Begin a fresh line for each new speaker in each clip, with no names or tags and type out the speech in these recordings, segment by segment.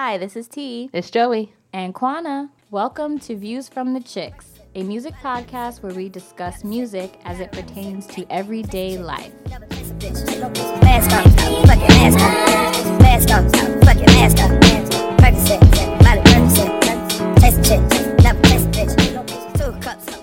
Hi, this is T.
It's Joey.
And Kwana. Welcome to Views from the Chicks, a music podcast where we discuss music as it pertains to everyday life. Mask on, fucking mask on. Mask on, fucking mask on. Percocet, Molly Percocet. Taste shit, never taste bitch. Two cups.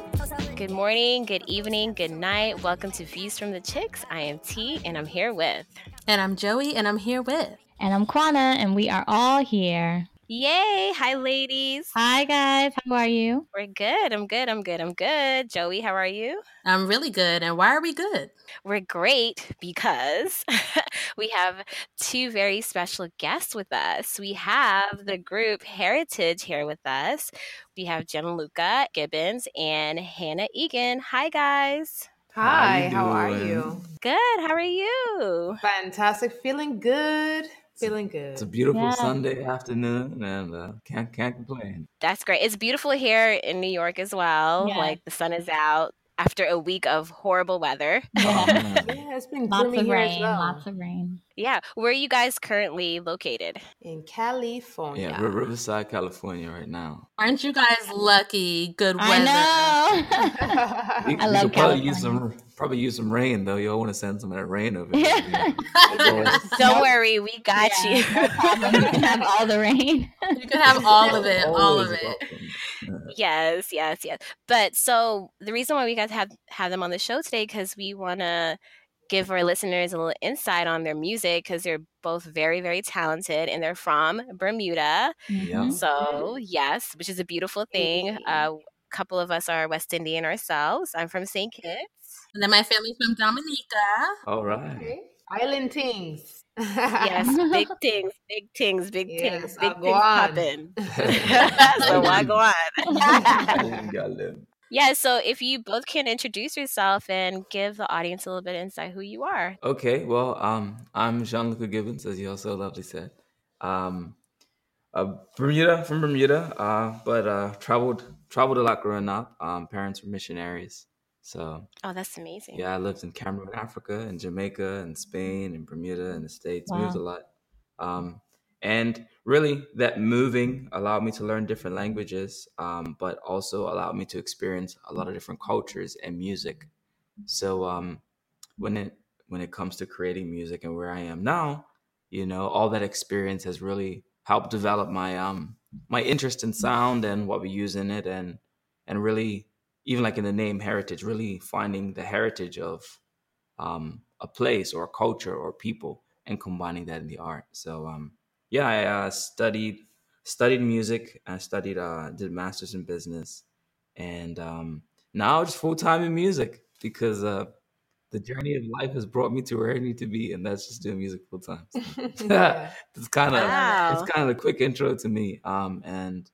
Good morning, good evening, good night. Welcome to Views from the Chicks. I am T, and I'm here with.
And I'm Joey, and I'm here with.
And I'm Kwana, and we are all here.
Yay! Hi, ladies.
Hi, guys. How are you?
We're good. I'm good. I'm good. I'm good. Joey, how are you?
I'm really good. And why are we good?
We're great because we have two very special guests with us. We have the group Heritage here with us. We have Gianluca Gibbons and Hannah Egan. Hi, guys.
Hi, how, how are you?
Good. How are you?
Fantastic. Feeling good. Feeling good.
It's a beautiful yeah. Sunday afternoon, and uh, can't can't complain.
That's great. It's beautiful here in New York as well. Yeah. Like the sun is out after a week of horrible weather.
Oh, yeah, yeah it's been lots of
rain.
Well.
Lots of rain.
Yeah, where are you guys currently located?
In California.
Yeah, we're Riverside, California, right now.
Aren't you guys lucky? Good weather.
I know.
we, I we love probably use some probably use some rain though. Y'all want to send some of that rain over here.
Don't worry, we got yeah, you.
you can have all the rain.
You can have all of it. All of it.
Yes, yes, yes. But so the reason why we guys have have them on the show today because we want to give our listeners a little insight on their music because they're both very, very talented and they're from Bermuda.
Yeah.
So, yes, which is a beautiful thing. Uh, a couple of us are West Indian ourselves. I'm from St. Kitts.
And then my family's from Dominica.
All right. Okay.
Island things.
Yes, big things, big things, big yes, things, big things popping. so why go on? Yeah, so if you both can introduce yourself and give the audience a little bit of insight who you are.
Okay, well, um, I'm Gianluca Gibbons, as you also lovely said. Um, uh, Bermuda, from Bermuda, uh, but uh, traveled traveled a lot growing up. Um, parents were missionaries, so
oh, that's amazing.
Yeah, I lived in Cameroon, Africa, and Jamaica, and Spain, and Bermuda, and the States. Wow. Moved a lot, um, and really that moving allowed me to learn different languages um, but also allowed me to experience a lot of different cultures and music so um, when it when it comes to creating music and where i am now you know all that experience has really helped develop my um my interest in sound and what we use in it and and really even like in the name heritage really finding the heritage of um, a place or a culture or people and combining that in the art so um yeah, I uh, studied studied music. I studied uh, did masters in business, and um, now just full time in music because uh, the journey of life has brought me to where I need to be, and that's just doing music full time. So. it's kind of wow. it's kind of a quick intro to me. Um, and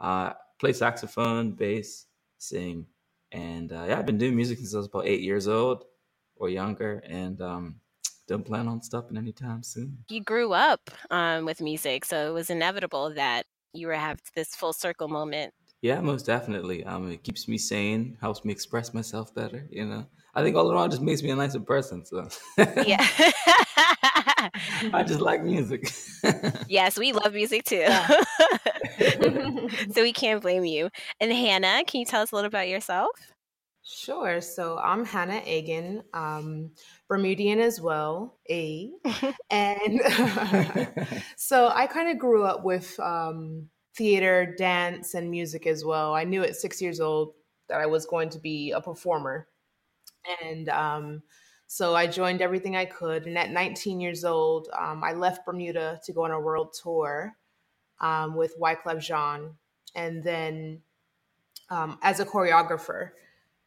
uh, play saxophone, bass, sing, and uh, yeah, I've been doing music since I was about eight years old or younger, and um, don't plan on stopping anytime soon.
You grew up um, with music, so it was inevitable that you were have this full circle moment.
Yeah, most definitely. Um, it keeps me sane, helps me express myself better. You know, I think all around just makes me a nicer person. So
yeah,
I just like music.
yes, we love music too. so we can't blame you. And Hannah, can you tell us a little about yourself?
Sure. So I'm Hannah Egan. Um, Bermudian as well, A. and so I kind of grew up with um, theater, dance, and music as well. I knew at six years old that I was going to be a performer. And um, so I joined everything I could. And at 19 years old, um, I left Bermuda to go on a world tour um, with Wyclef Jean. And then um, as a choreographer,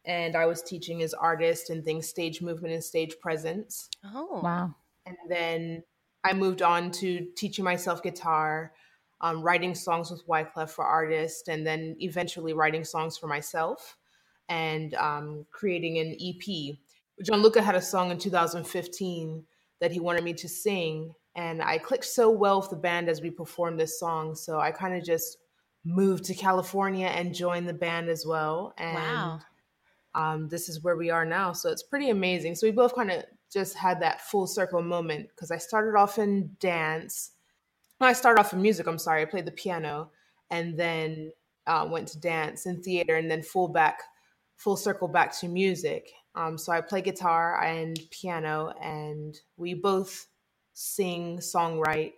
and I was teaching as artist and things stage movement and stage presence.
Oh,
wow.
And then I moved on to teaching myself guitar, um, writing songs with Wyclef for artists, and then eventually writing songs for myself and um, creating an EP. Gianluca had a song in 2015 that he wanted me to sing, and I clicked so well with the band as we performed this song. So I kind of just moved to California and joined the band as well. And
wow
um, this is where we are now. So it's pretty amazing. So we both kind of just had that full circle moment because I started off in dance I started off in music, I'm sorry, I played the piano and then uh, went to dance and theater and then full back, full circle back to music. Um, so I play guitar and piano, and we both sing, songwrite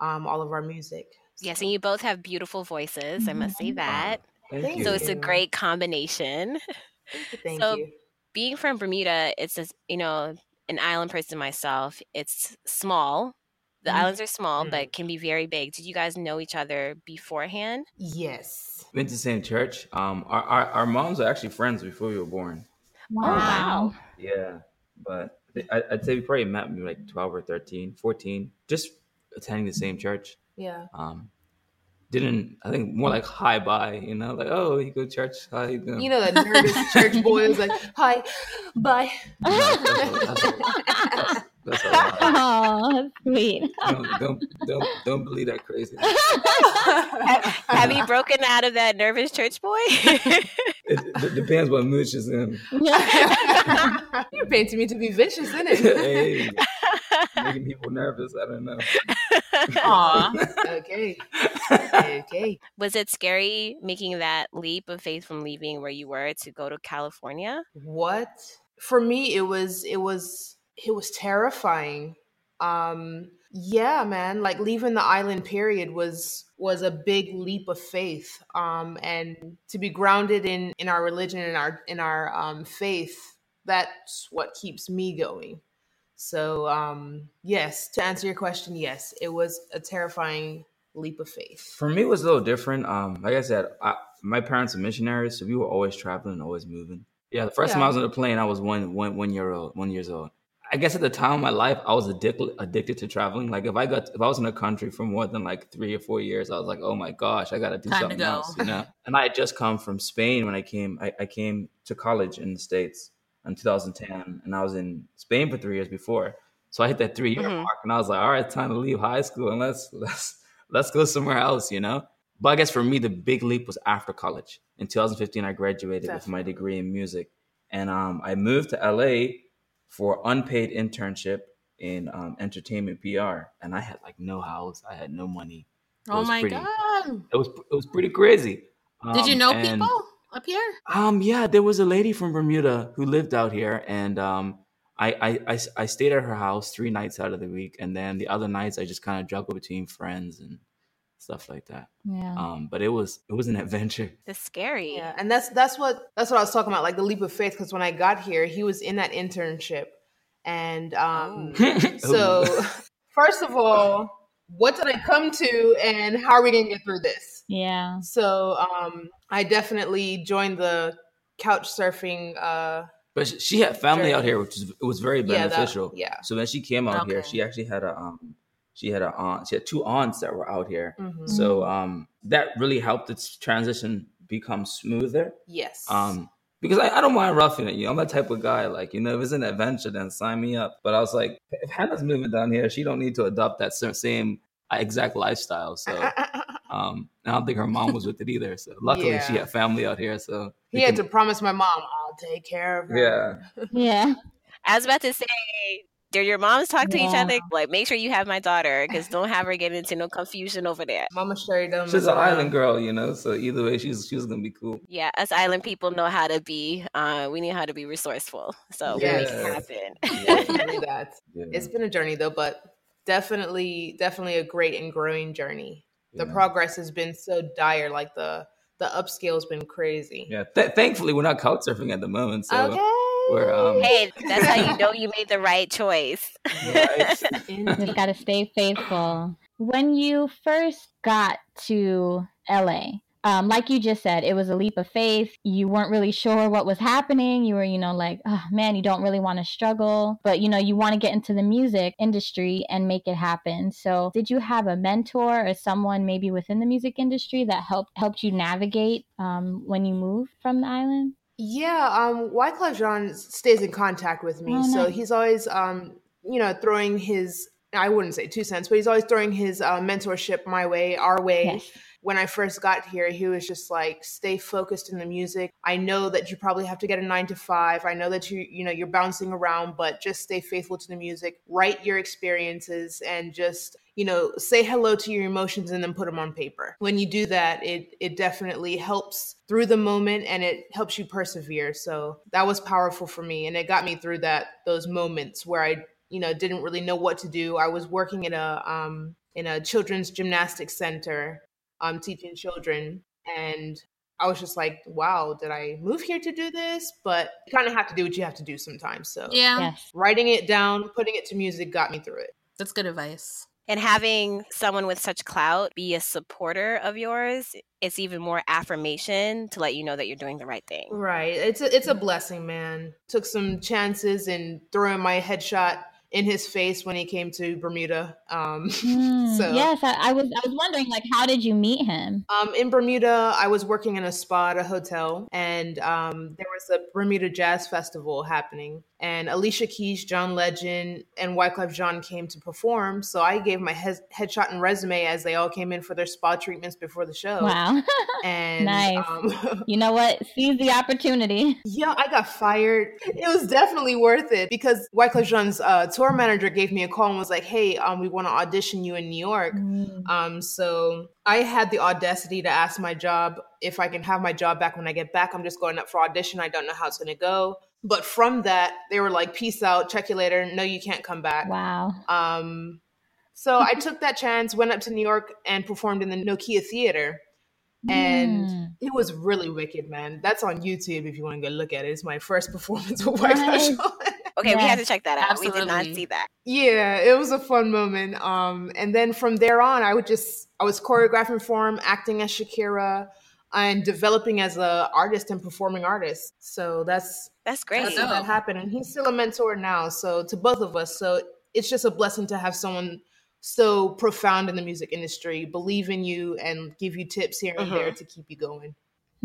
um, all of our music.
Yes, and you both have beautiful voices. I must say
Mhm.
that.
Thank
Thank
you.
So it's a great combination.
Thank you. Thank
So-
you.
Being from Bermuda, it's just, you know, an island person myself. It's small. The
Mhm.
islands are small,
Mhm.
but can be very big. Did you guys know each other beforehand?
Yes.
Went to the same church. Um, our, our our moms are actually friends before we were born.
wow.
Yeah, but I, I'd say we probably met maybe like 12 or 13, 14, just attending the same church.
Yeah.
Um, didn't I think more like hi bye, you know, like oh you go to church, hi you doing?
You know that nervous church boy was like, "Hi, bye."
that's, a, that's, a, that's, that's a lie.
Oh, sweet.
Don't, don't don't don't believe that crazy.
Have you broken out of that nervous church boy?
It, it depends what mood she's in.
You're painting me to be vicious, isn't it?
hey, making people nervous. I don't know.
Aw.
okay. Okay.
Was it scary making that leap of faith from leaving where you were to go to California?
What? For me it was it was it was terrifying. Um yeah, man, like leaving the island period was was a big leap of faith. Um and to be grounded in in our religion and our in our um faith, that's what keeps me going. So, um yes, to answer your question, yes, it was a terrifying leap of faith.
For me, it was a little different. Um, like I said, I, my parents are missionaries, so we were always traveling, always moving. Yeah, the first time I was on a plane, I was one, one, one year old, one years old. I guess at the time of my life, I was addicted addicted to traveling. Like if I got if I was in a country for more than like three or four years, I was like, oh my gosh, I got to do
Time
something
go.
else, you know. and I had just come from Spain when I came. I, I came to college in the states in 2010, and I was in Spain for three years before. So I hit that three year
Mhm.
mark, and I was like, all right, time to leave high school and let's let's let's go somewhere else, you know. But I guess for me, the big leap was after college. In 2015, I graduated with my degree in music, and um, I moved to LA for unpaid internship in um, entertainment PR, and I had like no house, I had no money. It
Oh my
pretty-
god.
It was it was pretty crazy.
Did you
Um,
know
and-
people up here?
um, yeah, there was a lady from Bermuda who lived out here, and um, I, I, I, I stayed at her house three nights out of the week, and then the other nights I just kind of juggled between friends and stuff like that.
Yeah.
Um, but it was it was an adventure.
It's scary.
Yeah, and that's that's what that's what I was talking about, like the leap of faith. Because when I got here, he was in that internship, and um, so first of all, what did I come to, and how are we gonna get through this?
Yeah.
So um, I definitely joined the couch surfing. Uh,
but she- she had family out here, which is it was very
Yeah, that-
beneficial.
yeah.
So when she came out here, she actually had a um, she had a aunt. She had two aunts that were out here.
mhm.
So um, that really helped its transition become smoother.
Yes.
Um, because I, I don't mind roughing it. You know, I'm that type of guy. Like, you know, if it's an adventure, then sign me up. But I was like, if Hannah's moving down here, she don't need to adopt that same exact lifestyle. So, um, I don't think her mom was with it either. So, luckily, she
Yeah.
had family out here. So,
he
we
had to promise my mom, "I'll take care of her."
Yeah,
Yeah.
I was about to say, do your moms talk to each other? Like, make sure you have my daughter because don't have her get into no confusion over there.
Mama Sherry them.
she's an island girl, you know. So either way, she's she's gonna be cool.
Yeah, us island people know how to be. Uh, we know how to be resourceful, so we make it
Yes.
happen.
Definitely that.
Yeah.
It's been a journey though, but definitely, definitely a great and growing journey. The
Yeah.
progress has been so dire. Like the the upscale's been crazy.
Yeah, th- thankfully, we're not couch surfing at the moment. So,
okay.
We're, um,
hey, that's how you know you made the right choice.
right.
Just got to stay faithful. When you first got to LA, um, like you just said, it was a leap of faith. You weren't really sure what was happening. You were, you know, like, oh man, you don't really want to struggle, but you know, you want to get into the music industry and make it happen. So, did you have a mentor or someone maybe within the music industry that helped helped you navigate um, when you moved from the island?
Yeah, um, Wyclef Jean stays in contact with me,
Oh,
so
nice.
he's always, um, you know, throwing his I wouldn't say two cents, but he's always throwing his uh, mentorship my way, our way.
Yes.
When I first got here, he was just like, "Stay focused in the music. I know that you probably have to get a nine to five. I know that you, you know, you're bouncing around, but just stay faithful to the music. Write your experiences and just, you know, say hello to your emotions and then put them on paper. When you do that, it it definitely helps through the moment and it helps you persevere. So that was powerful for me, and it got me through that those moments where I you know didn't really know what to do i was working in a um in a children's gymnastics center um teaching children and i was just like wow did i move here to do this but you kind of have to do what you have to do sometimes so
Yeah,
Yes.
writing it down putting it to music got me through it
that's good advice.
And having someone with such clout be a supporter of yours, it's even more affirmation to let you know that you're doing the right thing.
right it's a, it's a blessing man took some chances in throwing my headshot in his face when he came to bermuda um
Hmm,
So-
yes, I, I was. I was wondering, like, how did you meet him?
Um, in Bermuda, I was working in a spa at a hotel, and um, there was a Bermuda Jazz Festival happening. And Alicia Keys, John Legend, and Wyclef Jean came to perform. So I gave my he- headshot and resume as they all came in for their spa treatments before the show.
Wow.
And
Nice.
um,
you know what? Seize the opportunity.
yeah, I got fired. It was definitely worth it because Wyclef Jean's uh, tour manager gave me a call and was like, "Hey, um, we want to audition you in New York." Um, so I had the audacity to ask my job if I can have my job back when I get back. I'm just going up for audition. I don't know how it's going to go. But from that, they were like, "Peace out, check you later." No, you can't come back.
Wow.
Um, so I took that chance, went up to New York, and performed in the Nokia Theater. And
Mm.
it was really wicked, man. That's on YouTube if you want to go look at it. It's my first performance with White
Nice.
Jean.
Okay, we had to check that out. We did not see that.
yeah it was a fun moment um and then from there on i would just i was choreographing for him acting as shakira and developing as a artist and performing artist so that's
That's great.
that's that happened and he's still a mentor now so to both of us so it's just a blessing to have someone so profound in the music industry believe in you and give you tips here and there to keep you going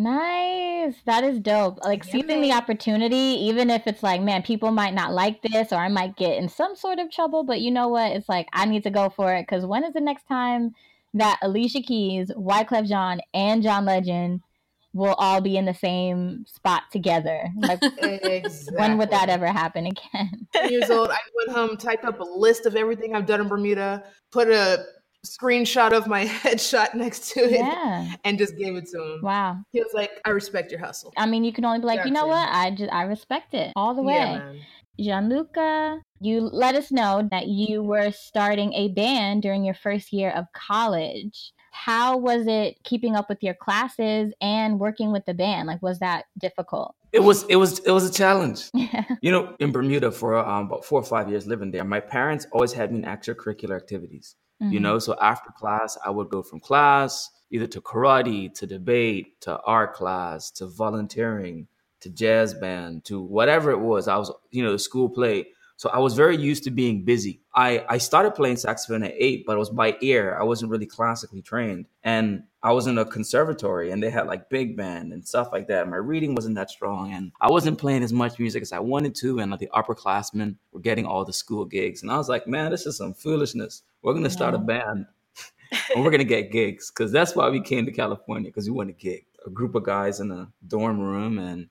Nice. That is dope. Like
Yeah,
seizing the opportunity, even if it's like, man, people might not like this or I might get in some sort of trouble, but you know what? It's like, I need to go for it because when is the next time that Alicia Keys, Wyclef Jean, and John Legend will all be in the same spot together? Like,
exactly.
when would that ever happen again?
10 years old i went home typed up a list of everything i've done in bermuda put a screenshot of my headshot next to it
yeah.
and just gave it to him.
Wow.
He was like, "I respect your hustle."
I mean, you can only be like, you know what? I just I respect it all the way.
Yeah, man.
Gianluca, you let us know that you were starting a band during your first year of college. How was it keeping up with your classes and working with the band? Like, was that difficult?
It was it was it was a challenge.
Yeah.
You know, in Bermuda for um, about four or five years living there, my parents always had me in extracurricular activities. You
Mhm.
know, so after class, I would go from class either to karate, to debate, to art class, to volunteering, to jazz band, to whatever it was. I was, you know, the school play. So I was very used to being busy. I, I started playing saxophone at eight, but it was by ear. I wasn't really classically trained. And I was in a conservatory and they had like big band and stuff like that. My reading wasn't that strong and I wasn't playing as much music as I wanted to. And like the upperclassmen were getting all the school gigs. And I was like, man, this is some foolishness. We're going to start a band and we're going to get gigs because that's why we came to California because we want a gig. A group of guys in a dorm room and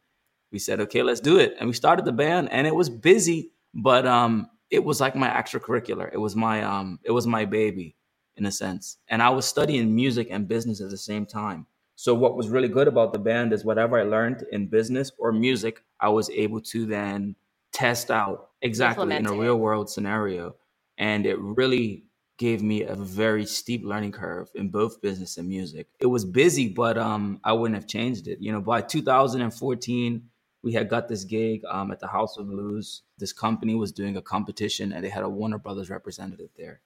we said, okay, let's do it. And we started the band and it was busy, but um, it was like my extracurricular. It was my um, it was my baby in a sense. And I was studying music and business at the same time. So what was really good about the band is whatever I learned in business or music, I was able to then test out exactly in a real world scenario. And it really gave me a very steep learning curve in both business and music. It was busy, but um, I wouldn't have changed it. You know, by 2014, we had got this gig um, at the House of Blues. This company was doing a competition, and they had a Warner Brothers representative there.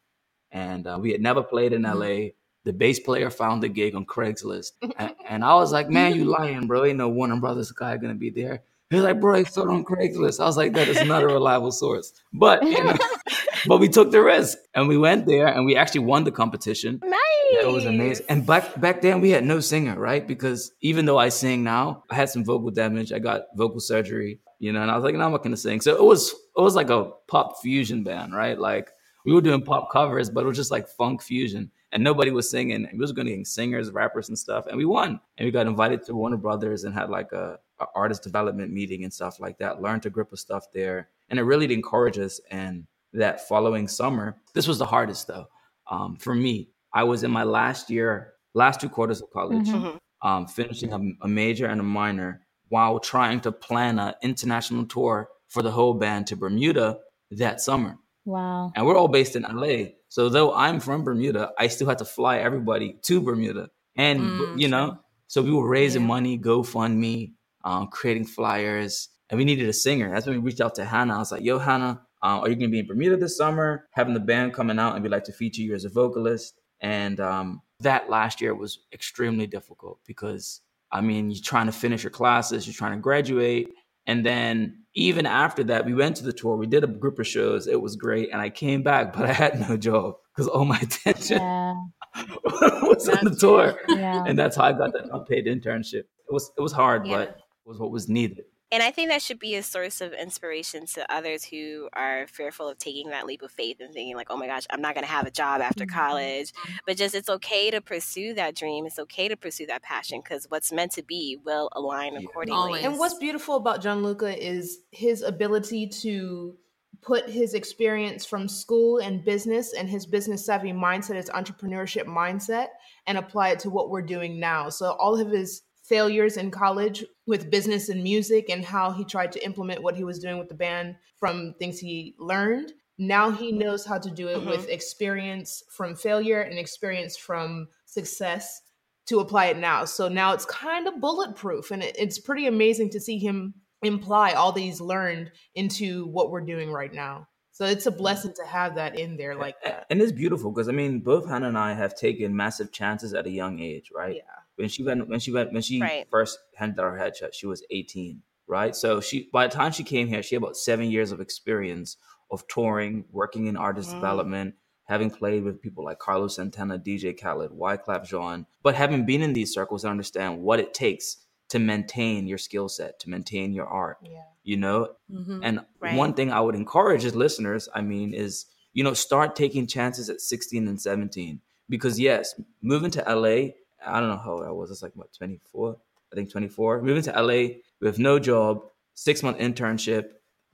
And uh, we had never played in LA. The bass player found the gig on Craigslist, and, and I was like, "Man, you lying, bro? Ain't no Warner Brothers guy gonna be there." He's like, "Bro, saw it on Craigslist." I was like, "That is not a reliable source." But you know, but we took the risk, and we went there, and we actually won the competition.
Nice.
It was amazing. And back back then we had no singer, right? Because even though I sing now, I had some vocal damage. I got vocal surgery, you know, and I was like, no, I'm not gonna sing. So it was it was like a pop fusion band, right? Like we were doing pop covers, but it was just like funk fusion. And nobody was singing. We was going to get singers, rappers, and stuff. And we won. And we got invited to Warner Brothers and had like a, a artist development meeting and stuff like that. Learned a grip of stuff there. And it really encouraged us. And that following summer, this was the hardest though. Um, for me, I was in my last year, last two quarters of college, mm-hmm. um, finishing a, a major and a minor while trying to plan an international tour for the whole band to Bermuda that summer.
Wow.
And we're all based in LA. So though I'm from Bermuda, I still had to fly everybody to Bermuda. And mm, you know, so we were raising yeah. money, GoFundMe, um, creating flyers, and we needed a singer. That's when we reached out to Hannah. I was like, "Yo, Hannah, uh, are you going to be in Bermuda this summer? Having the band coming out, and we'd like to feature you as a vocalist." And um, that last year was extremely difficult because I mean, you're trying to finish your classes, you're trying to graduate, and then even after that, we went to the tour. We did a group of shows. It was great, and I came back, but I had no job because all my attention yeah. was on the tour, yeah. and that's how I got that unpaid internship. It was it was hard, yeah. but it was what was needed.
And I think that should be a source of inspiration to others who are fearful of taking that leap of faith and thinking, like, oh my gosh, I'm not going to have a job after mm-hmm. college. But just it's okay to pursue that dream. It's okay to pursue that passion because what's meant to be will align accordingly. Always.
And what's beautiful about Gianluca is his ability to put his experience from school and business and his business savvy mindset, his entrepreneurship mindset, and apply it to what we're doing now. So all of his failures in college with business and music and how he tried to implement what he was doing with the band from things he learned. Now he knows how to do it mm-hmm. with experience from failure and experience from success to apply it now. So now it's kind of bulletproof and it, it's pretty amazing to see him imply all these learned into what we're doing right now. So it's a blessing to have that in there like that.
And it's beautiful because I mean, both Hannah and I have taken massive chances at a young age, right?
Yeah
when she went when she went when she right. first handed out her headshot, she was 18, right? So she by the time she came here, she had about seven years of experience of touring, working in artist mm. development, having played with people like Carlos Santana, DJ Khaled, Wyclef Jean, but having been in these circles, I understand what it takes to maintain your skill set, to maintain your art.
Yeah.
You know? Mm-hmm. And right. one thing I would encourage as listeners, I mean, is, you know, start taking chances at 16 and 17. Because yes, moving to LA I don't know how old I was. It's like what 24, I think 24. Moving to LA with no job, six month internship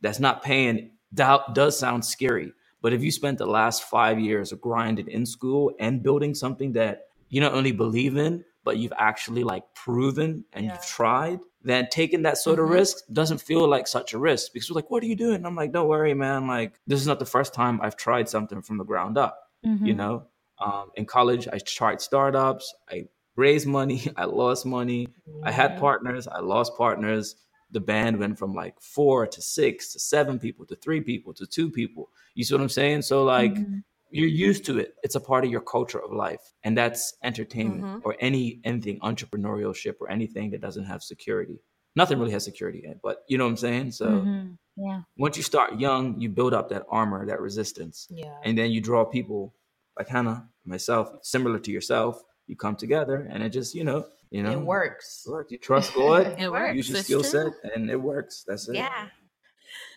that's not paying that does sound scary. But if you spent the last five years grinding in school and building something that you not only believe in, but you've actually like proven and yeah. you've tried, then taking that sort of mm-hmm. risk doesn't feel like such a risk because you're like, what are you doing? And I'm like, don't worry, man. Like, this is not the first time I've tried something from the ground up. Mm-hmm. You know, um, in college, I tried startups. I raised money, I lost money. I had partners, I lost partners. The band went from like four to six to seven people to three people to two people. You see what I'm saying? So like mm-hmm. you're used to it. It's a part of your culture of life. And that's entertainment mm-hmm. or any anything entrepreneurship or anything that doesn't have security. Nothing really has security in it, but you know what I'm saying? So
mm-hmm. yeah.
Once you start young, you build up that armor, that resistance.
Yeah.
And then you draw people like Hannah, myself, similar to yourself, you come together and it just you know you know
it works
you trust god
it works
use your skill set and it works that's it
yeah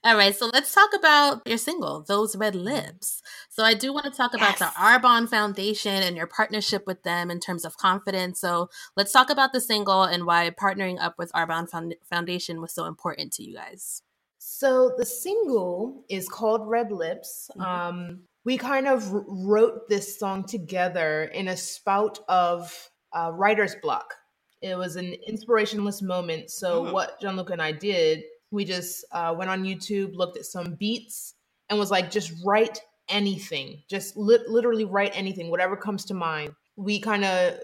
all right, so let's talk about your single, Those Red Lips. So I do want to talk about yes. the Arbonne Foundation and your partnership with them in terms of confidence. So let's talk about the single and why partnering up with Arbonne Foundation was so important to you guys.
So the single is called Red Lips. Mm-hmm. Um, we kind of wrote this song together in a spout of uh, writer's block. It was an inspirationless moment. So, mm-hmm. what Gianluca and I did, we just uh, went on YouTube, looked at some beats, and was like, just write anything. Just li- literally write anything, whatever comes to mind. We kind of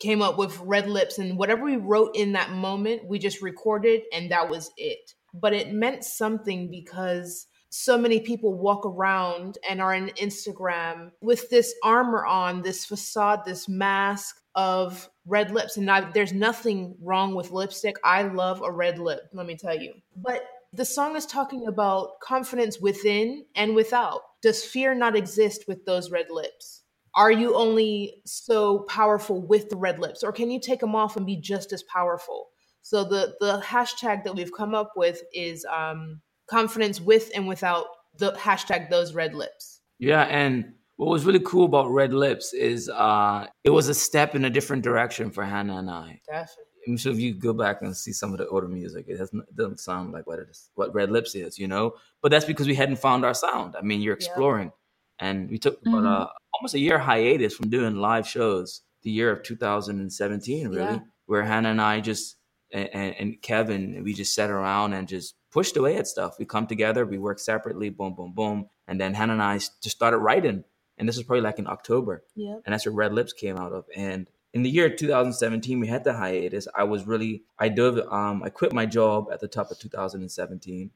came up with Red Lips, and whatever we wrote in that moment, we just recorded, and that was it. But it meant something because so many people walk around and are on Instagram with this armor on, this facade, this mask of red lips. And I, there's nothing wrong with lipstick. I love a red lip, let me tell you. But the song is talking about confidence within and without. Does fear not exist with those red lips? Are you only so powerful with the red lips, or can you take them off and be just as powerful? So the the hashtag that we've come up with is um, confidence with and without the hashtag those red lips.
Yeah, and what was really cool about Red Lips is uh, it was a step in a different direction for Hannah and I.
Definitely.
I'm sure if you go back and see some of the older music, it, has, it doesn't sound like what it is, what Red Lips is, you know. But that's because we hadn't found our sound. I mean, you're exploring, and we took about
Mhm.
uh, almost a year hiatus from doing live shows. The year of 2017, really,
Yeah.
where Hannah and I just and, and, and Kevin, we just sat around and just pushed away at stuff. We come together, we work separately, boom, boom, boom, and then Hannah and I just started writing. And this was probably like in October
Yep.
and that's where Red Lips came out of. And in the year 2017, we had the hiatus. I was really, I dove, um, I quit my job at the top of 2017.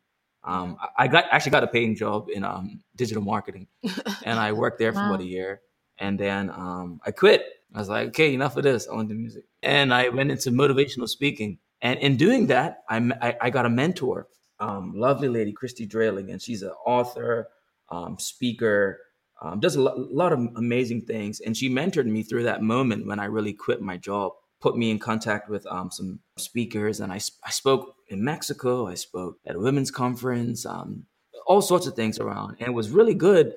Um, I- I got actually got a paying job in um, digital marketing, and I worked there for
Wow.
about a year. And then um, I quit. I was like, okay, enough of this. I want to do music. And I went into motivational speaking. And in doing that, I got a mentor, um, lovely lady, Christy Drailing, and she's an author, um, speaker, um, does a lo- lot of amazing things. And she mentored me through that moment when I really quit my job, put me in contact with um, some speakers. And I, I spoke in Mexico, I spoke at a women's conference, um, all sorts of things around. And it was really good.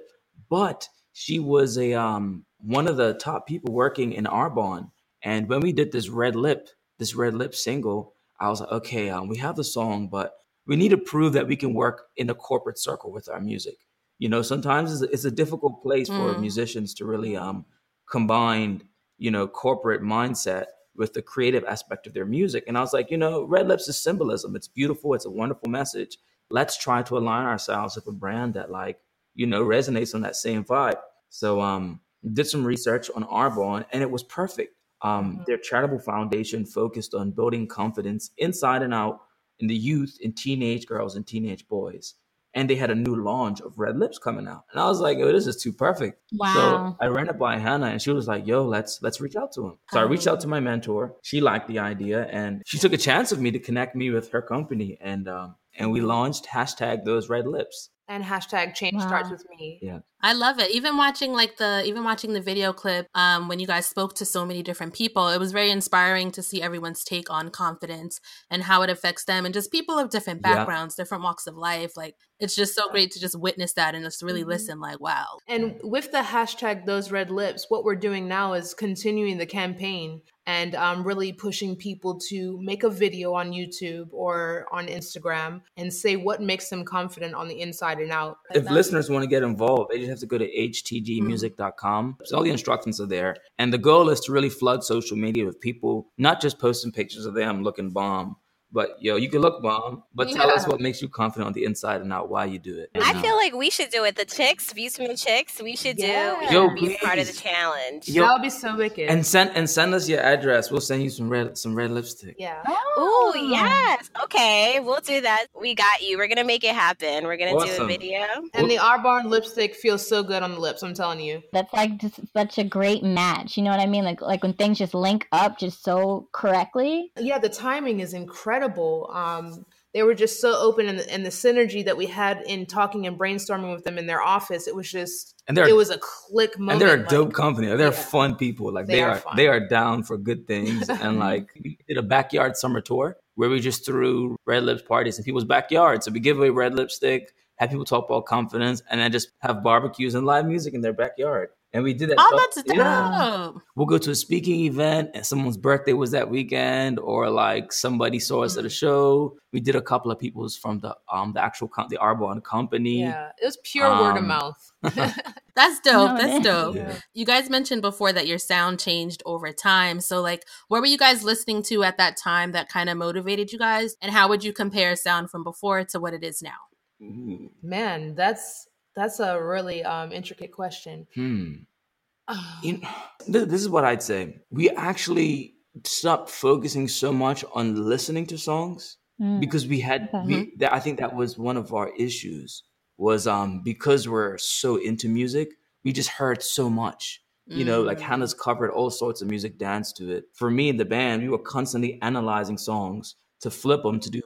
But she was a um, one of the top people working in Arbonne. And when we did this Red Lip, this Red Lip single, I was like, okay, um, we have the song, but we need to prove that we can work in a corporate circle with our music. You know, sometimes it's a, it's a difficult place for
Mm.
musicians to really um, combine, you know, corporate mindset with the creative aspect of their music. And I was like, you know, Red Lips is symbolism. It's beautiful. It's a wonderful message. Let's try to align ourselves with a brand that, like, you know, resonates on that same vibe. So, um, did some research on Arbonne, and it was perfect. Um,
Mhm.
Their charitable foundation focused on building confidence inside and out in the youth, in teenage girls and teenage boys. And they had a new launch of Red Lips coming out, and I was like, "Oh, this is too perfect."
Wow.
So I ran it by Hannah, and she was like, "Yo, let's let's reach out to him." So I reached out to my mentor. She liked the idea, and she took a chance of me to connect me with her company, and um, and we launched hashtag Those Red Lips.
And hashtag change
Wow.
starts with me.
Yeah.
I love it. Even watching like the even watching the video clip um when you guys spoke to so many different people, it was very inspiring to see everyone's take on confidence and how it affects them and just people of different
Yeah.
backgrounds, different walks of life. Like it's just so great to just witness that and just really
Mhm.
listen like wow.
And with the hashtag those red lips, what we're doing now is continuing the campaign and um, really pushing people to make a video on YouTube or on Instagram and say what makes them confident on the inside and out.
If listeners want to get involved, they just have to go to htgmusic.com. Mm-hmm. So all the instructions are there. And the goal is to really flood social media with people, not just posting pictures of them looking bomb, but yo, you can look bomb, but tell us what makes you confident on the inside and not why you do it.
I
know?
feel like we should do it. The chicks, views from the chicks, we should
Yeah.
do. We
Yo,
should be part of the challenge.
Yo,
that would be so wicked.
and send and send us your address. We'll send you some red some red lipstick.
yeah.
Oh yes, okay, we'll do that. We got you. We're gonna make it happen. We're gonna do a video.
And the Arbonne lipstick feels so good on the lips, I'm telling you.
That's like just such a great match. You know what I mean? Like like when things just link up just so correctly.
Yeah, the timing is incredible. Um, they were just so open, and the, and the synergy that we had in talking and brainstorming with them in their office, it was just,
And they're
it was a click moment.
and they're a
like-
dope company. They're
Yeah.
fun people. Like
They
they,
are
are, they are down for good things. and like we did a backyard summer tour where we just threw red lips parties in people's backyards. So we give away red lipstick, have people talk about confidence, and then just have barbecues and live music in their backyard. And we did that.
Oh,
stuff-
that's dope.
Yeah. We'll go to a speaking event and someone's birthday was that weekend, or like somebody saw us at
Mm.
a show. We did a couple of people's from the um the actual com- the Arbonne company.
Yeah, it was pure word of
Um,
mouth.
That's dope.
No,
That's
is.
dope.
Yeah.
You guys mentioned before that your sound changed over time. So, like, what were you guys listening to at that time that kind of motivated you guys? And how would you compare sound from before to what it is now?
Ooh.
Man, that's that's a really um, intricate question.
Hmm. You know, th- this is what I'd say. We actually stopped focusing so much on listening to songs
Mm.
because we had.
Okay.
We, that, I think that was one of our issues. Was um because we're so into music, we just heard so much. You know, like
Mm.
Hannah's covered all sorts of music, dance to it. For me and the band, we were constantly analyzing songs to flip them to do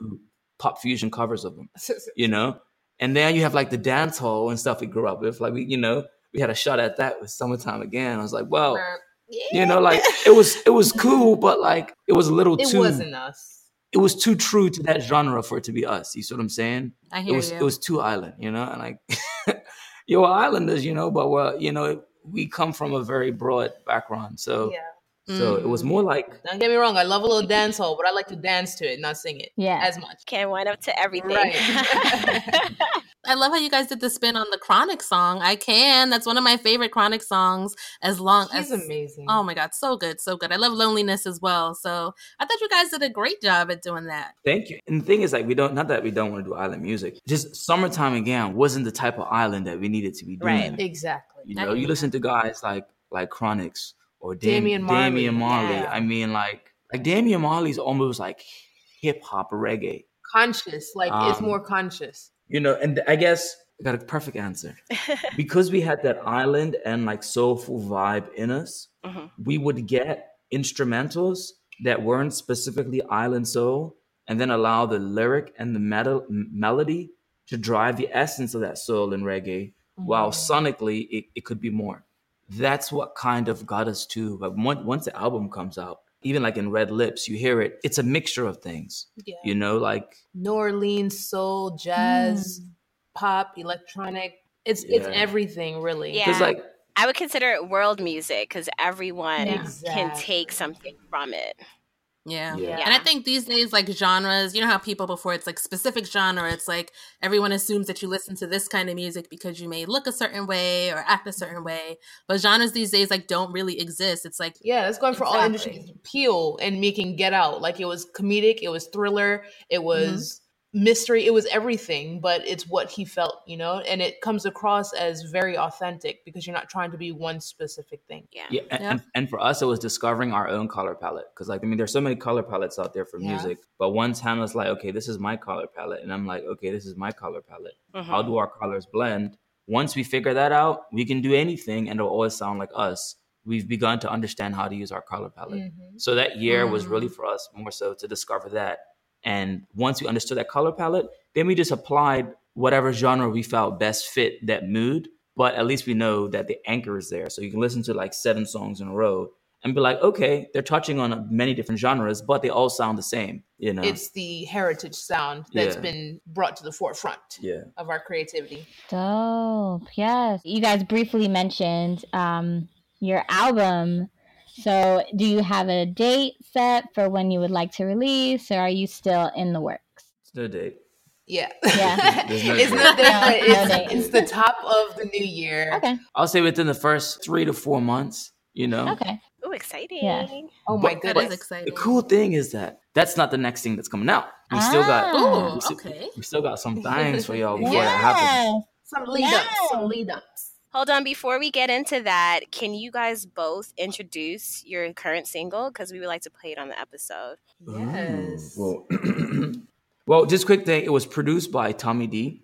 pop fusion covers of them you know. And then you have like the dance hall and stuff we grew up with. Like we, you know, we had a shot at that with summertime again. I was like, well, you know, like it was it was cool, but like it was a little
it
too
wasn't us.
it was too true to that genre for it to be us. You see what I'm saying?
I
It
hear
was
you.
it was too island, you know, and like you're islanders, you know, but we're, you know, we come from a very broad background. So,
Yeah.
So it was more mm. like,
Don't get me wrong. I love a little dance hall, but I like to dance to it, not sing it.
Yeah.
As much.
Can't wind up to everything.
Right.
I love how you guys did the spin on the Chronixx song. I can. That's one of my favorite Chronixx songs. As long
He's
as
amazing.
Oh my god, so good, so good. I love loneliness as well. So I thought you guys did a great job at doing that.
thank you. And the thing is, like, we don't, not that we don't want to do island music, just summertime again wasn't the type of island that we needed to be doing.
Right.
Exactly.
You know, you listen to guys like, like Chronixx or Dam-
Damian Marley.
Damian Marley.
Yeah.
I mean, like, like Damian Marley's almost like hip hop reggae.
Conscious. Like it's
Um,
more conscious.
You know, and I guess I got a perfect answer. because we had that island and like soulful vibe in us,
Mhm.
we would get instrumentals that weren't specifically island soul and then allow the lyric and the metal, m- melody to drive the essence of that soul and reggae while sonically it, it could be more that's what kind of got us to but once, once the album comes out even like in red lips you hear it it's a mixture of things
Yeah.
you know like
New Orleans soul, jazz, mm. pop, electronic. It's it's everything really.
Yeah.
like
I would consider it world music because everyone
Yeah.
can take something from it.
Yeah.
Yeah.
And I think these days, like genres, you know how people before it's like specific genre, it's like everyone assumes that you listen to this kind of music because you may look a certain way or act a certain way. But genres these days like don't really exist. It's like
Yeah, it's going for all
Exactly.
industries. Peele and making Get Out. Like it was comedic, it was thriller, it mm-hmm. was mystery, it was everything, but it's what he felt, you know? And it comes across as very authentic because you're not trying to be one specific thing.
Yeah.
Yeah, and,
Yeah.
and, and for us, it was discovering our own color palette. Because, like, I mean, there's so many color palettes out there for
Yeah.
music. But one once Hannah's like, okay, this is my color palette. And I'm like, okay, this is my color palette. How do our colors blend? Once we figure that out, we can do anything and it'll always sound like us. We've begun to understand how to use our color palette.
Mm-hmm.
So that year was
Mhm.
really for us more so to discover that. And once we understood that color palette, then we just applied whatever genre we felt best fit that mood. But at least we know that the anchor is there. So you can listen to like seven songs in a row and be like, okay, they're touching on many different genres, but they all sound the same. You know?
It's the heritage sound that's
Yeah.
been brought to the forefront
yeah.
of our creativity.
Dope. Yes. You guys briefly mentioned um, your album. So, do you have a date set for when you would like to release, or are you still in the works?
It's no date.
Yeah.
Yeah.
There's no
it's not that, but
No
it's,
date.
it's the top of the new year.
Okay.
I'll say within the first three to four months, you know?
Okay.
Ooh, exciting.
Yeah.
Oh my
But-
that
goodness.
is exciting.
The cool thing is that that's not the next thing that's coming out. We still got
Ah.
Ooh,
we still,
okay.
we still got some things for y'all before that happens.
Some lead ups. Some lead ups.
Hold on, before we get into that, can you guys both introduce your current single? Because we would like to play it on the episode.
Yes.
Ooh, Well, well, just quick thing. It was produced by Tommy D.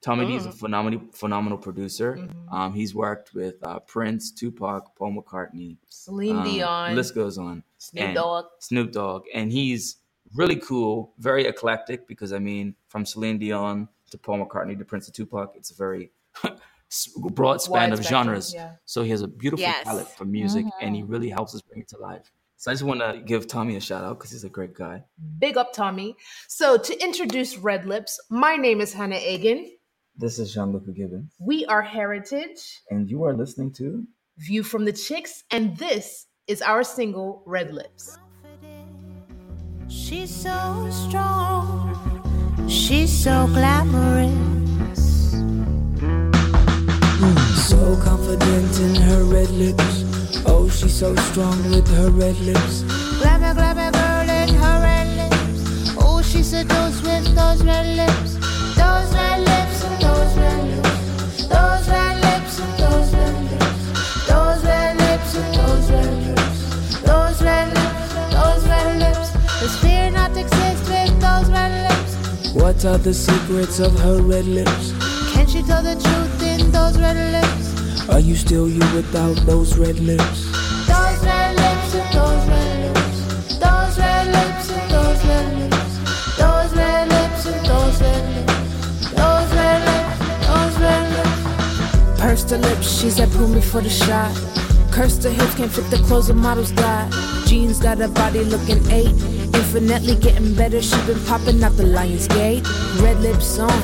Tommy D is a phenomenal, phenomenal producer. Um, he's worked with uh, Prince, Tupac, Paul McCartney.
Celine
um,
Dion.
List goes on.
Snoop
and
Dogg.
Snoop Dogg, and he's really cool, very eclectic. Because I mean, from Celine Dion to Paul McCartney to Prince to Tupac, it's a very broad span
Wide
of
spectrum,
genres.
yeah.
So he has a beautiful
Yes.
palette for music, and he mm-hmm. really helps us bring it to life. So I just want to give Tommy a shout out because he's a great guy.
Big up, Tommy. So, to introduce Red Lips, my name is Hannah Egan.
This is Jean-Luc Gibbons,
We are Heritage,
and you are listening to
View from the Chicks, and this is our single, Red Lips.
She's so strong. She's so glamorous.
So confident in her red lips. Oh, she's so strong with her red lips.
Glamour, glamour girl in her red lips. Oh, she seduced with those red lips. Those red lips and those red lips. Those red lips and those red lips. Those red lips and those red lips. Those red lips, those red lips. Does fear not exist with those red lips?
What are the secrets of her red lips?
Can she tell the truth in those red lips?
Are you still you without those red lips?
Those red lips and those red lips. Those red lips and those red lips. Those red lips and those red lips. Those red lips, those red lips.
Pursed her lips, she said, pull me for the shot. Cursed her hips, can't fit the clothes the models got. Jeans got a body looking eight. Infinitely getting better, she been popping out the Lions Gate. Red lips on,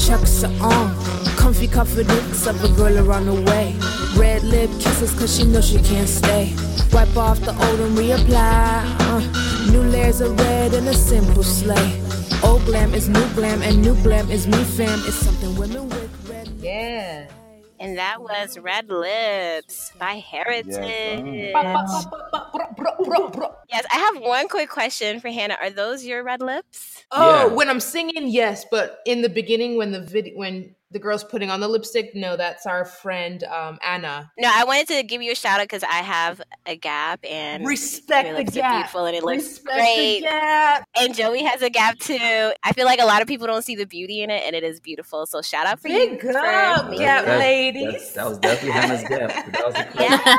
chucks are on. Comfy confidence of a girl around the way. Red lip kisses cause she knows she can't stay. Wipe off the old and reapply. Uh, new layers of red in a simple sleigh. Old glam is new glam and new glam is me fam. It's something women with red.
Yeah.
And that was Red Lips by Heritage.
Yes.
Yes, I have one quick question for Hannah. Are those your red lips?
Oh,
Yeah.
when I'm singing, yes, but in the beginning, when the video, when the girl's putting on the lipstick, no, that's our friend um, Anna.
No, I wanted to give you a shout out because I have a gap and
Respect the gap.
beautiful and it looks
Respect
great.
the gap.
And Joey has a gap too. I feel like a lot of people don't see the beauty in it, and it is beautiful. So shout out for you.
Big
for
up,
making
Gap
that.
ladies.
That, that was definitely Hannah's gap. That was a cool-
Yeah.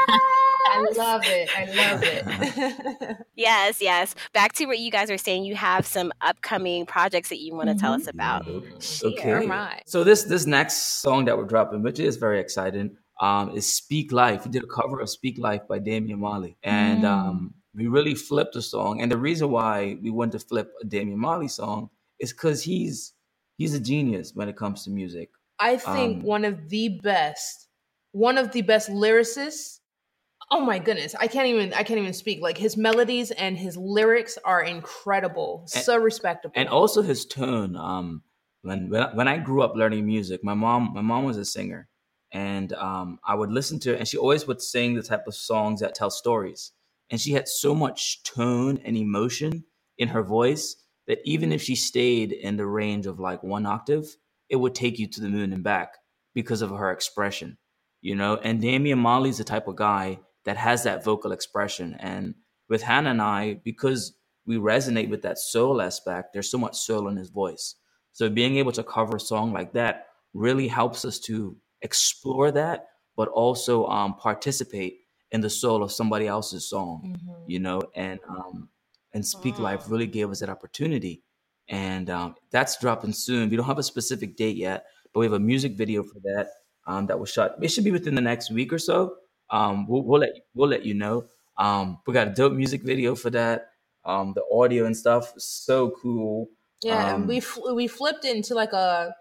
I love it. I love it.
Yes, yes. Back to what you guys were saying. You have some upcoming projects that you want to tell us about.
Okay.
Alright.
So this this next song that we're dropping, which is very exciting, um, is "Speak Life." We did a cover of "Speak Life" by Damian Marley, and um, we really flipped the song. And the reason why we wanted to flip a Damian Marley song is because he's he's a genius when it comes to music.
I think
Um,
one of the best, one of the best lyricists. Oh my goodness, I can't even I can't even speak. Like his melodies and his lyrics are incredible,
And-
so respectable.
and also his tone. Um, when when I, when I grew up learning music, my mom my mom was a singer, and um, I would listen to her, and she always would sing the type of songs that tell stories. And she had so much tone and emotion in her voice that even if she stayed in the range of like one octave, it would take you to the moon and back because of her expression, you know. And Damian Marley's the type of guy that has that vocal expression, and with Hannah and I, because we resonate with that soul aspect. There's so much soul in his voice. So being able to cover a song like that really helps us to explore that, but also um, participate in the soul of somebody else's song,
Mhm.
you know, and um, and Speak
Wow.
Life really gave us that opportunity. And um, that's dropping soon. We don't have a specific date yet, but we have a music video for that um, that was shot. It should be within the next week or so. Um, we'll, we'll let we'll let you know. Um, we got a dope music video for that. Um, the audio and stuff so cool.
Yeah,
Um,
we fl- we flipped it into like a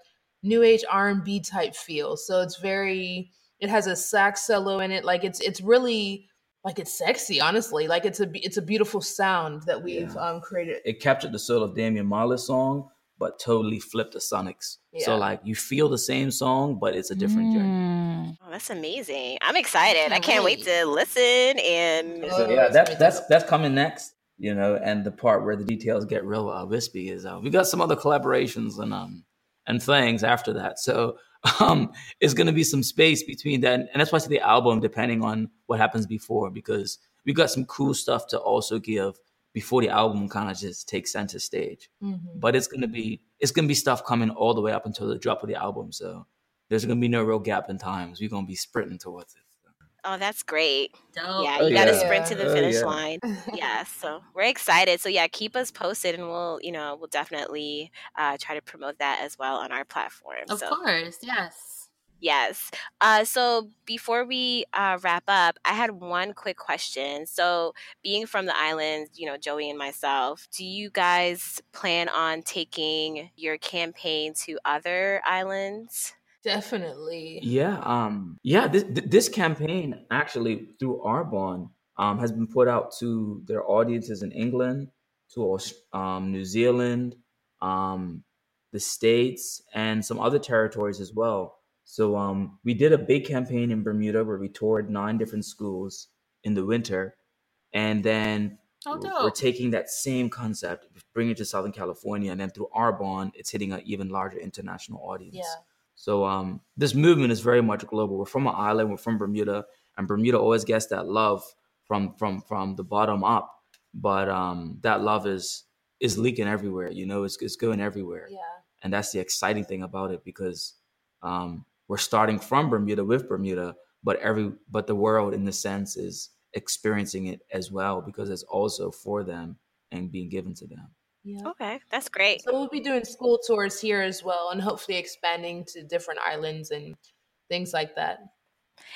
new age R and B type feel. So it's very it has a sax solo in it. Like it's it's really like it's sexy. Honestly, like it's a it's a beautiful sound that we've
Yeah.
um created.
It captured the soul of Damian Marley's song, but totally flipped the Sonics. So like you feel the same song, but it's a different journey.
Mm.
Oh, that's amazing. I'm excited. I
Can't
can't wait
wait.
to listen and
So yeah,
it's
that's that's that's coming next. You know, and the part where the details get real uh, wispy is uh, we got some other collaborations and um and things after that. So um it's gonna be some space between that, and that's why I say the album, depending on what happens before, because we got some cool stuff to also give before the album kind of just takes center stage.
Mhm.
But it's gonna be it's gonna be stuff coming all the way up until the drop of the album. So there's gonna be no real gap in times. We're gonna be sprinting towards it.
oh, that's great.
Dope.
Yeah,
Oh,
you got to
yeah.
sprint to the
Oh,
finish
yeah.
line. yeah, so we're excited. So yeah, keep us posted, and we'll you know we'll definitely uh, try to promote that as well on our platform.
Of
so
course, yes.
Yes. Uh, so before we uh, wrap up, I had one quick question. So being from the islands, you know, Joey and myself, do you guys plan on taking your campaign to other islands?
Definitely.
Yeah, um, yeah. This this campaign actually through Arbonne um, has been put out to their audiences in England, to um, New Zealand, um, the states, and some other territories as well. So um, we did a big campaign in Bermuda where we toured nine different schools in the winter, and then
Oh,
we're, we're taking that same concept, bringing it to Southern California, and then through Arbonne, it's hitting an even larger international audience.
Yeah.
So um, this movement is very much global. We're from an island. We're from Bermuda, and Bermuda always gets that love from from from the bottom up. But um, that love is is leaking everywhere. You know, it's it's going everywhere,
Yeah.
and that's the exciting thing about it because um, we're starting from Bermuda with Bermuda, but every but the world in the sense is experiencing it as well because it's also for them and being given to them.
Yeah.
Okay, that's great.
So we'll be doing school tours here as well, and hopefully expanding to different islands and things like that.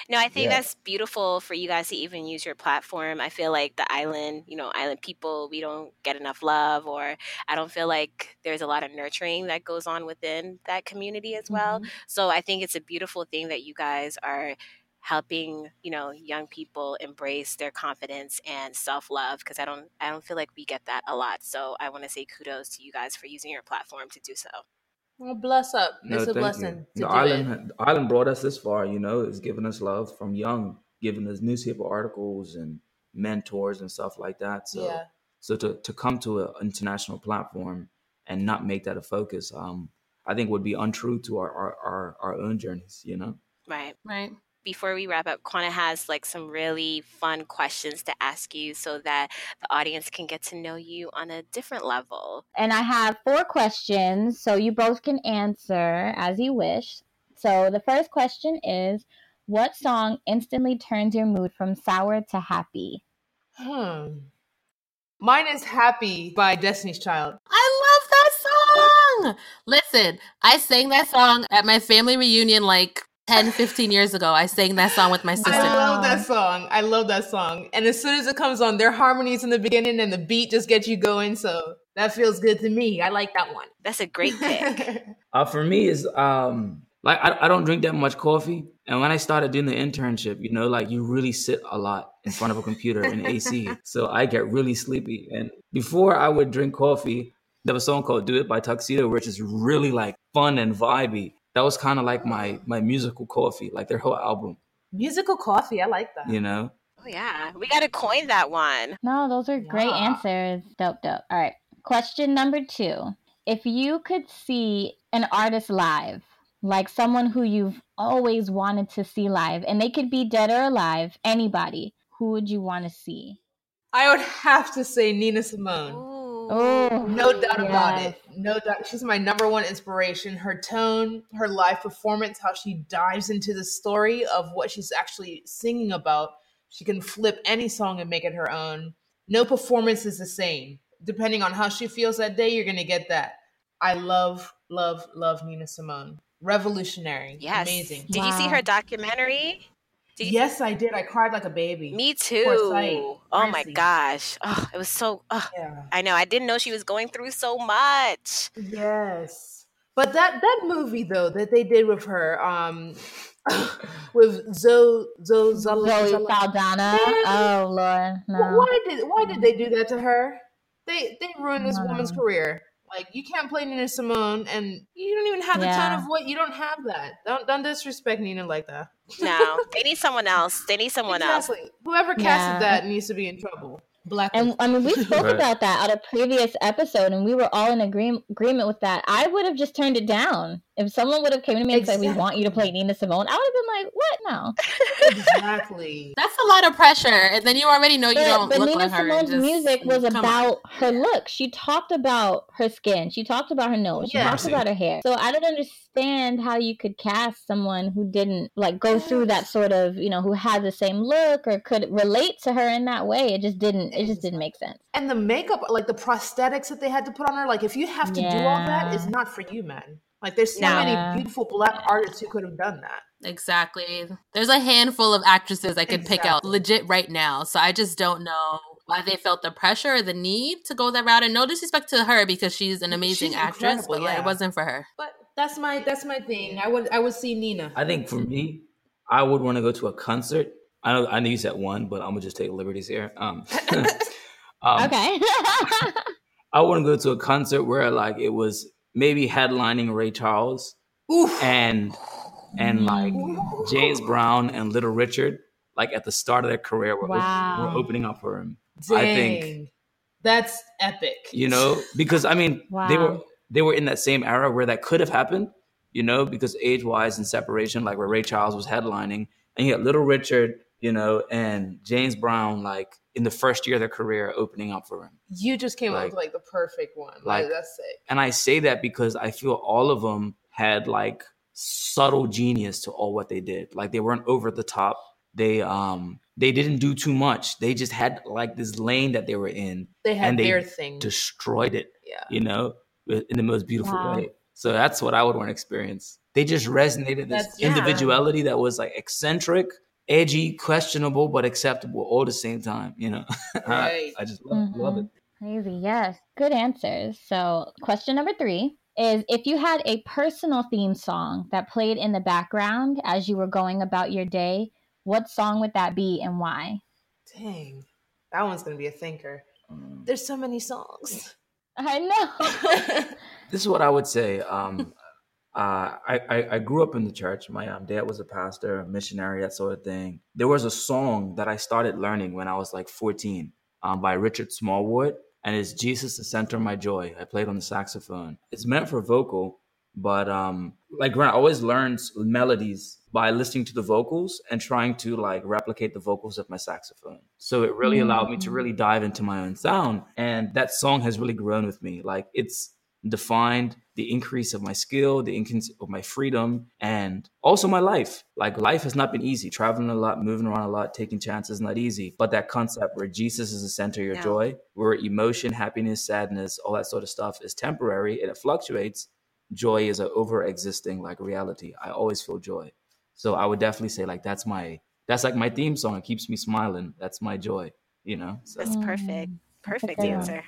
No, I think
Yeah.
that's beautiful for you guys to even use your platform. I feel like the island, you know, island people, we don't get enough love, or I don't feel like there's a lot of nurturing that goes on within that community as well.
Mhm.
So I think it's a beautiful thing that you guys are helping you know young people embrace their confidence and self-love because i don't i don't feel like we get that a lot so i want to say kudos to you guys for using your platform to do so
Well, bless up.
No,
it's a blessing to
The
do
island,
it.
the island brought us this far. You know, it's given us love from young, giving us newspaper articles and mentors and stuff like that. So,
Yeah.
so to to come to an international platform and not make that a focus, um, I think would be untrue to our our, our, our own journeys. You know.
right
Right.
Before we wrap up, Kwana has like some really fun questions to ask you so that the audience can get to know you on a different level.
And I have four questions, so you both can answer as you wish. So the first question is What song instantly turns your mood from sour to happy?
Hmm. Mine is Happy by Destiny's Child.
I love that song. Listen, I sang that song at my family reunion like 10, 15 years ago. I sang that song with my sister.
I love that song. I love that song. And as soon as it comes on, their harmonies in the beginning and the beat just get you going. So that feels good to me. I like that one.
That's a great pick.
Uh, for me is um like I, I don't drink that much coffee, and when I started doing the internship, you know, like you really sit a lot in front of a computer in AC, so I get really sleepy. And before I would drink coffee, there was a song called "Do It" by Tuxedo, which is really like fun and vibey. That was kind of like my my musical coffee, like their whole album,
Musical coffee. I like that.
you know.
oh, yeah. We got to coin that one.
No, those are great
Yeah.
answers. Dope, dope. All right. Question number two. If you could see an artist live, like someone who you've always wanted to see live, and they could be dead or alive, anybody, who would you want to see?
I would have to say Nina Simone.
Oh,
No doubt about it. No doubt. She's my number one inspiration. Her tone, her live performance, how she dives into the story of what she's actually singing about. She can flip any song and make it her own. No performance is the same. Depending on how she feels that day, you're going to get that. I love, love, love Nina Simone. Revolutionary.
Yes.
Amazing.
Did you see her documentary? Did you-
Yes, I did. I cried like a baby.
Me
Poor sight.
too. Oh my gosh. Oh, it was so. Oh,
Yeah.
I know. I didn't know she was going through so much.
Yes. But that that movie though that they did with her, um, with Zoe Zoe Zala-
Zoe
Zala-
Saldana. Oh Lord, no.
Why did why did they do that to her? They they ruined this woman's career. Like you can't play Nina Simone, and you don't even have the
Yeah.
tone of what you don't have that. Don't don't disrespect Nina like that.
No, they need someone else. They need someone else.
Whoever casted
Yeah.
that needs to be in trouble. Black.
And I mean, we spoke
Right.
about that on a previous episode, and we were all in agree- agreement with that. I would have just turned it down if someone would have came to me and said, "We want you to play Nina Simone." I would have been like, "What? No."
exactly.
That's a lot of pressure. And then you already know you
But,
don't
but
look
Nina
like her.
Simone's
Just-
music was
come on.
about her look. She talked about her skin. She talked about her nose. She
Yeah.
talked about her hair. So I don't understand how you could cast someone who didn't like go through that sort of, you know, who had the same look or could relate to her in that way. It just didn't. It just didn't make sense.
And the makeup, like the prosthetics that they had to put on her, like if you have to do all that, it's not for you, man. Like there's so
No.
many beautiful black artists who could have done that.
Exactly. There's a handful of actresses I could pick out legit right now. So I just don't know why they felt the pressure or the need to go that route. And no disrespect to her because she's an amazing
She's
actress,
incredible,
but like, it wasn't for her.
But that's my that's my thing. I would I would see Nina.
I think for me, I would want to go to a concert. I know I know you said one, but I'm gonna just take liberties here. Um, um,
Okay.
I want to go to a concert where like it was maybe headlining Ray Charles
Oof.
and and like James Brown and Little Richard, like at the start of their career, were, op- were opening up for him.
Dang.
I think
that's epic.
you know because I mean they were they were in that same era where that could have happened, you know, because age wise and separation, like where Ray Charles was headlining, and you had Little Richard, you know, and James Brown, like in the first year of their career, opening up for him.
You just came up
Like-
with like the perfect one. Like
like-
that's sick.
And I say that because I feel all of them had like subtle genius to all what they did. Like they weren't over the top. They um they didn't do too much. They just had like this lane that they were in,
They had
and they
their thing.
destroyed it.
yeah.
You know, in the most beautiful
Wow.
way. So that's what I would want to experience. they just resonated this
That's- yeah.
individuality that was like eccentric, edgy, questionable, but acceptable all at the same time. You know,
Right.
I, I just love, love it.
Crazy. Yes. Good answers. So, question number three is if you had a personal theme song that played in the background as you were going about your day, what song would that be and why?
Dang, that one's gonna be a thinker.
Um,
There's so many songs.
I know.
this is what I would say. Um, uh, I, I I grew up in the church. My um, dad was a pastor, a missionary, that sort of thing. There was a song that I started learning when I was like 14 um, by Richard Smallwood, and it's "Jesus, the Center of My Joy." I played on the saxophone. It's meant for vocal, but um, like Grant always learns melodies by listening to the vocals and trying to like replicate the vocals of my saxophone. So it really allowed me to really dive into my own sound, and that song has really grown with me. Like it's defined the increase of my skill, the increase of my freedom, and also my life. Like life has not been easy. Traveling a lot, moving around a lot, taking chances is not easy. But that concept where Jesus is the center of your
Yeah.
joy, where emotion, happiness, sadness, all that sort of stuff is temporary and it fluctuates. Joy is an over existing like reality. I always feel joy. So I would definitely say like that's my that's like my theme song. It keeps me smiling. That's my joy. You know. So
That's perfect. Mm. Perfect
good
answer.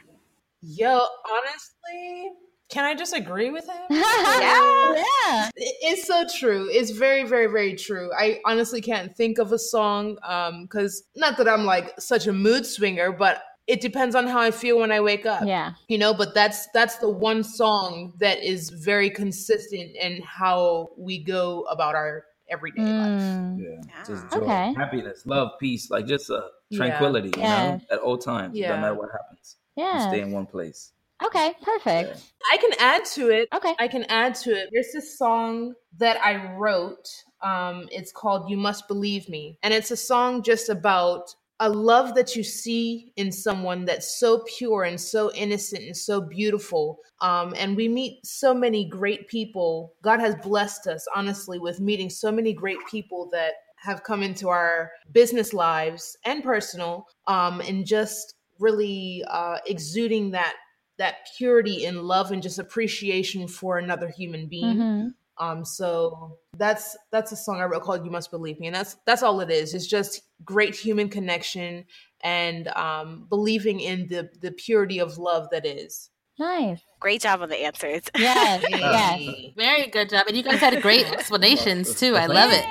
Yo, honestly, can I just agree with him?
yeah. yeah.
It's so true. It's very, very, very true. I honestly can't think of a song because not that I'm like such a mood swinger, but it depends on how I feel when I wake up.
Yeah.
You know, but that's that's the one song that is very consistent in how we go about our everyday life.
Mm.
Yeah,
Yeah.
just joy,
Okay.
happiness, love, peace, like just uh,
Yeah.
tranquility, you
Yes.
know, at all times,
Yeah.
no matter what happens. You
Yeah.
stay in one place.
Okay. Perfect.
I can add to it.
Okay.
I can add to it. There's this song that I wrote. Um, it's called "You Must Believe Me," and it's a song just about a love that you see in someone that's so pure and so innocent and so beautiful. Um, and we meet so many great people. God has blessed us, honestly, with meeting so many great people that have come into our business lives and personal, um, and just really uh, exuding that that purity and love and just appreciation for another human being.
Mhm.
Um, so that's that's a song I wrote called "You Must Believe Me," and that's that's all it is. It's just great human connection and um, believing in the the purity of love that is.
Nice.
Great job on the answers.
Yes. yes.
Very good job. And you guys had great explanations too. I love it.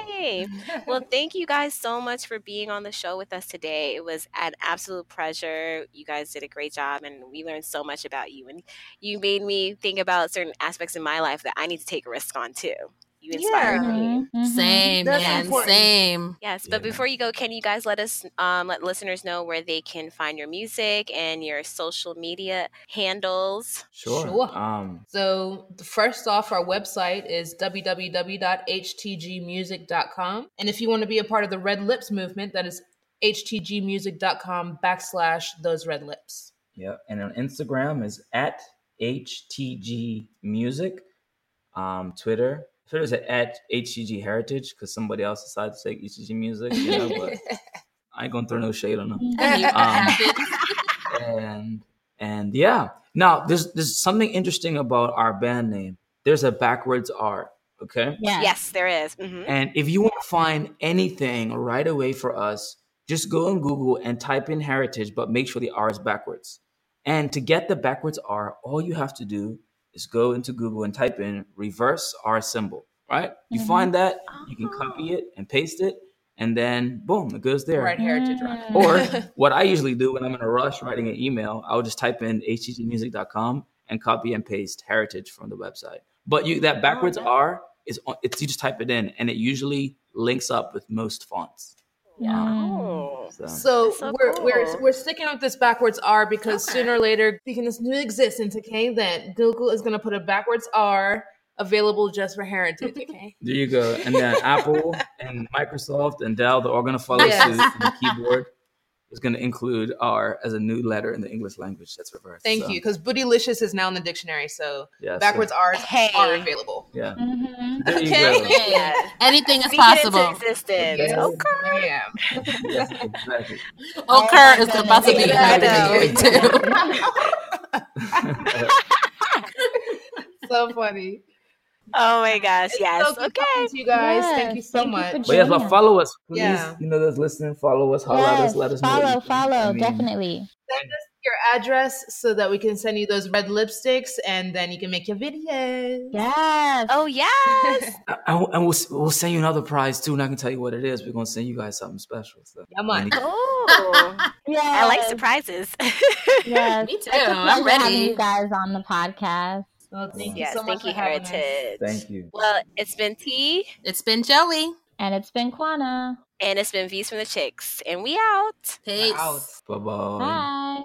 Well, thank you guys so much for being on the show with us today. It was an absolute pleasure. You guys did a great job, and we learned so much about you. And you made me think about certain aspects in my life that I need to take a risk on too. You inspired
Yeah.
me.
Mhm, mhm.
Same,
That's
man.
important.
Same.
Yes, but
Yeah.
before you go, can you guys let us um, let listeners know where they can find your music and your social media handles?
Sure.
Sure.
Um,
So first off, our website is www.htgmusic.com, and if you want to be a part of the Red Lips movement, that is htgmusic.com backslash those red lips.
yeah, and on Instagram is at HTG Music. Um, Twitter, Twitter is at HCG Heritage because somebody else decided to say HCG Music, you know, but I ain't gonna throw no shade on them.
And
Um, and and yeah now there's there's something interesting about our band name there's a backwards r okay
Yeah.
Yes, there is. hmm
and if you want to find anything right away for us just go on google and type in heritage but make sure the r is backwards and to get the backwards r all you have to do is go into google and type in reverse r symbol right you
Mhm.
find that you can copy it and paste it and then boom it goes there
Right, Heritage
Mm.
Rock.
or what I usually do when I'm in a rush writing an email, I'll just type in htgmusic.com and copy and paste heritage from the website. But you that backwards
that-
R is on- it's you just type it in and it usually links up with most fonts.
Mm.
Oh.
So,
So,
so
we're, we're we're sticking with this backwards R because
Okay.
sooner or later, speaking this new existence, okay, that Google is going to put a backwards R available just for heritage, okay?
there you go. And then Apple and Microsoft and Dell, they're all gonna follow
Yes.
suit. The keyboard is gonna include R as a new letter in the English language that's reversed.
Thank
So,
you, because bootylicious is now in the dictionary, so
Yeah, so-
backwards R's
Hey.
are available.
yeah.
Mhm.
Okay.
go.
Hey, anything is
Speak
possible.
existence.
Yes,
Okay.
ma'am.
Yes, exactly.
Occur is about to be
I
happening too.
so funny.
Oh my gosh, yes.
So
okay.
talking to you guys.
Yes,
Thank you so
thank
much.
for
But yes, but follow us, please.
Yeah.
You know, those listening, follow us, holler at us, let us know.
follow,
you
follow,
I mean,
definitely.
Send us your address so that we can send you those red lipsticks and then you can make your videos.
Yes.
Oh yes.
I- I- and we'll we'll send you another prize too, and I can tell you what it is. We're gonna send you guys something special. So.
Yeah, man.
Oh,
yeah.
I like surprises.
Yes.
Me too.
It's a
I'm
pleasure having
ready.
you guys on the podcast.
Well, thank you
yes,
so much
thank you,
for having us.
Heritage.
Thank you.
Well, it's been T,
It's been Joey.
And it's been Kwana.
and it's been V's from the Chicks, and we out.
Peace.
Out.
Bye bye.
Bye.